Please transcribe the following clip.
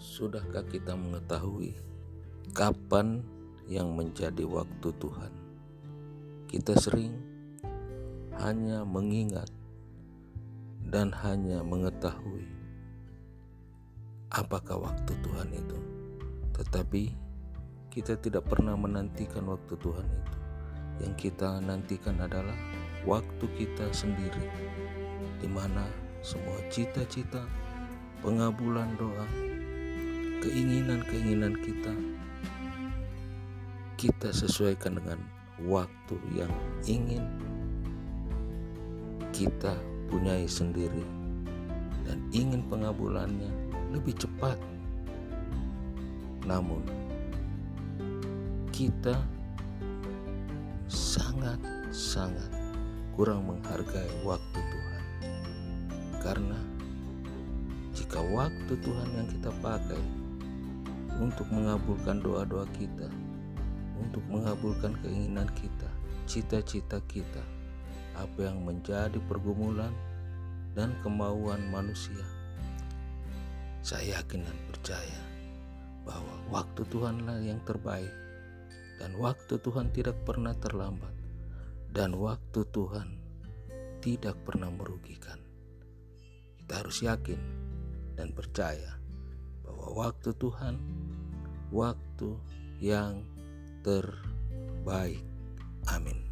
Sudahkah kita mengetahui kapan yang menjadi waktu Tuhan? Kita sering hanya mengingat dan hanya mengetahui apakah waktu Tuhan itu, tetapi kita tidak pernah menantikan waktu Tuhan itu. Yang kita nantikan adalah waktu kita sendiri, di mana semua cita-cita, pengabulan doa, keinginan-keinginan kita kita sesuaikan dengan waktu yang ingin kita punyai sendiri dan ingin pengabulannya lebih cepat. Namun kita sangat-sangat kurang menghargai waktu Tuhan. Karena jika waktu Tuhan yang kita pakai untuk mengabulkan doa-doa kita, untuk mengabulkan keinginan kita, cita-cita kita, apa yang menjadi pergumulan dan kemauan manusia. Saya yakin dan percaya bahwa waktu Tuhanlah yang terbaik dan waktu Tuhan tidak pernah terlambat dan waktu Tuhan tidak pernah merugikan. Kita harus yakin dan percaya bahwa waktu Tuhan waktu yang terbaik. Amin.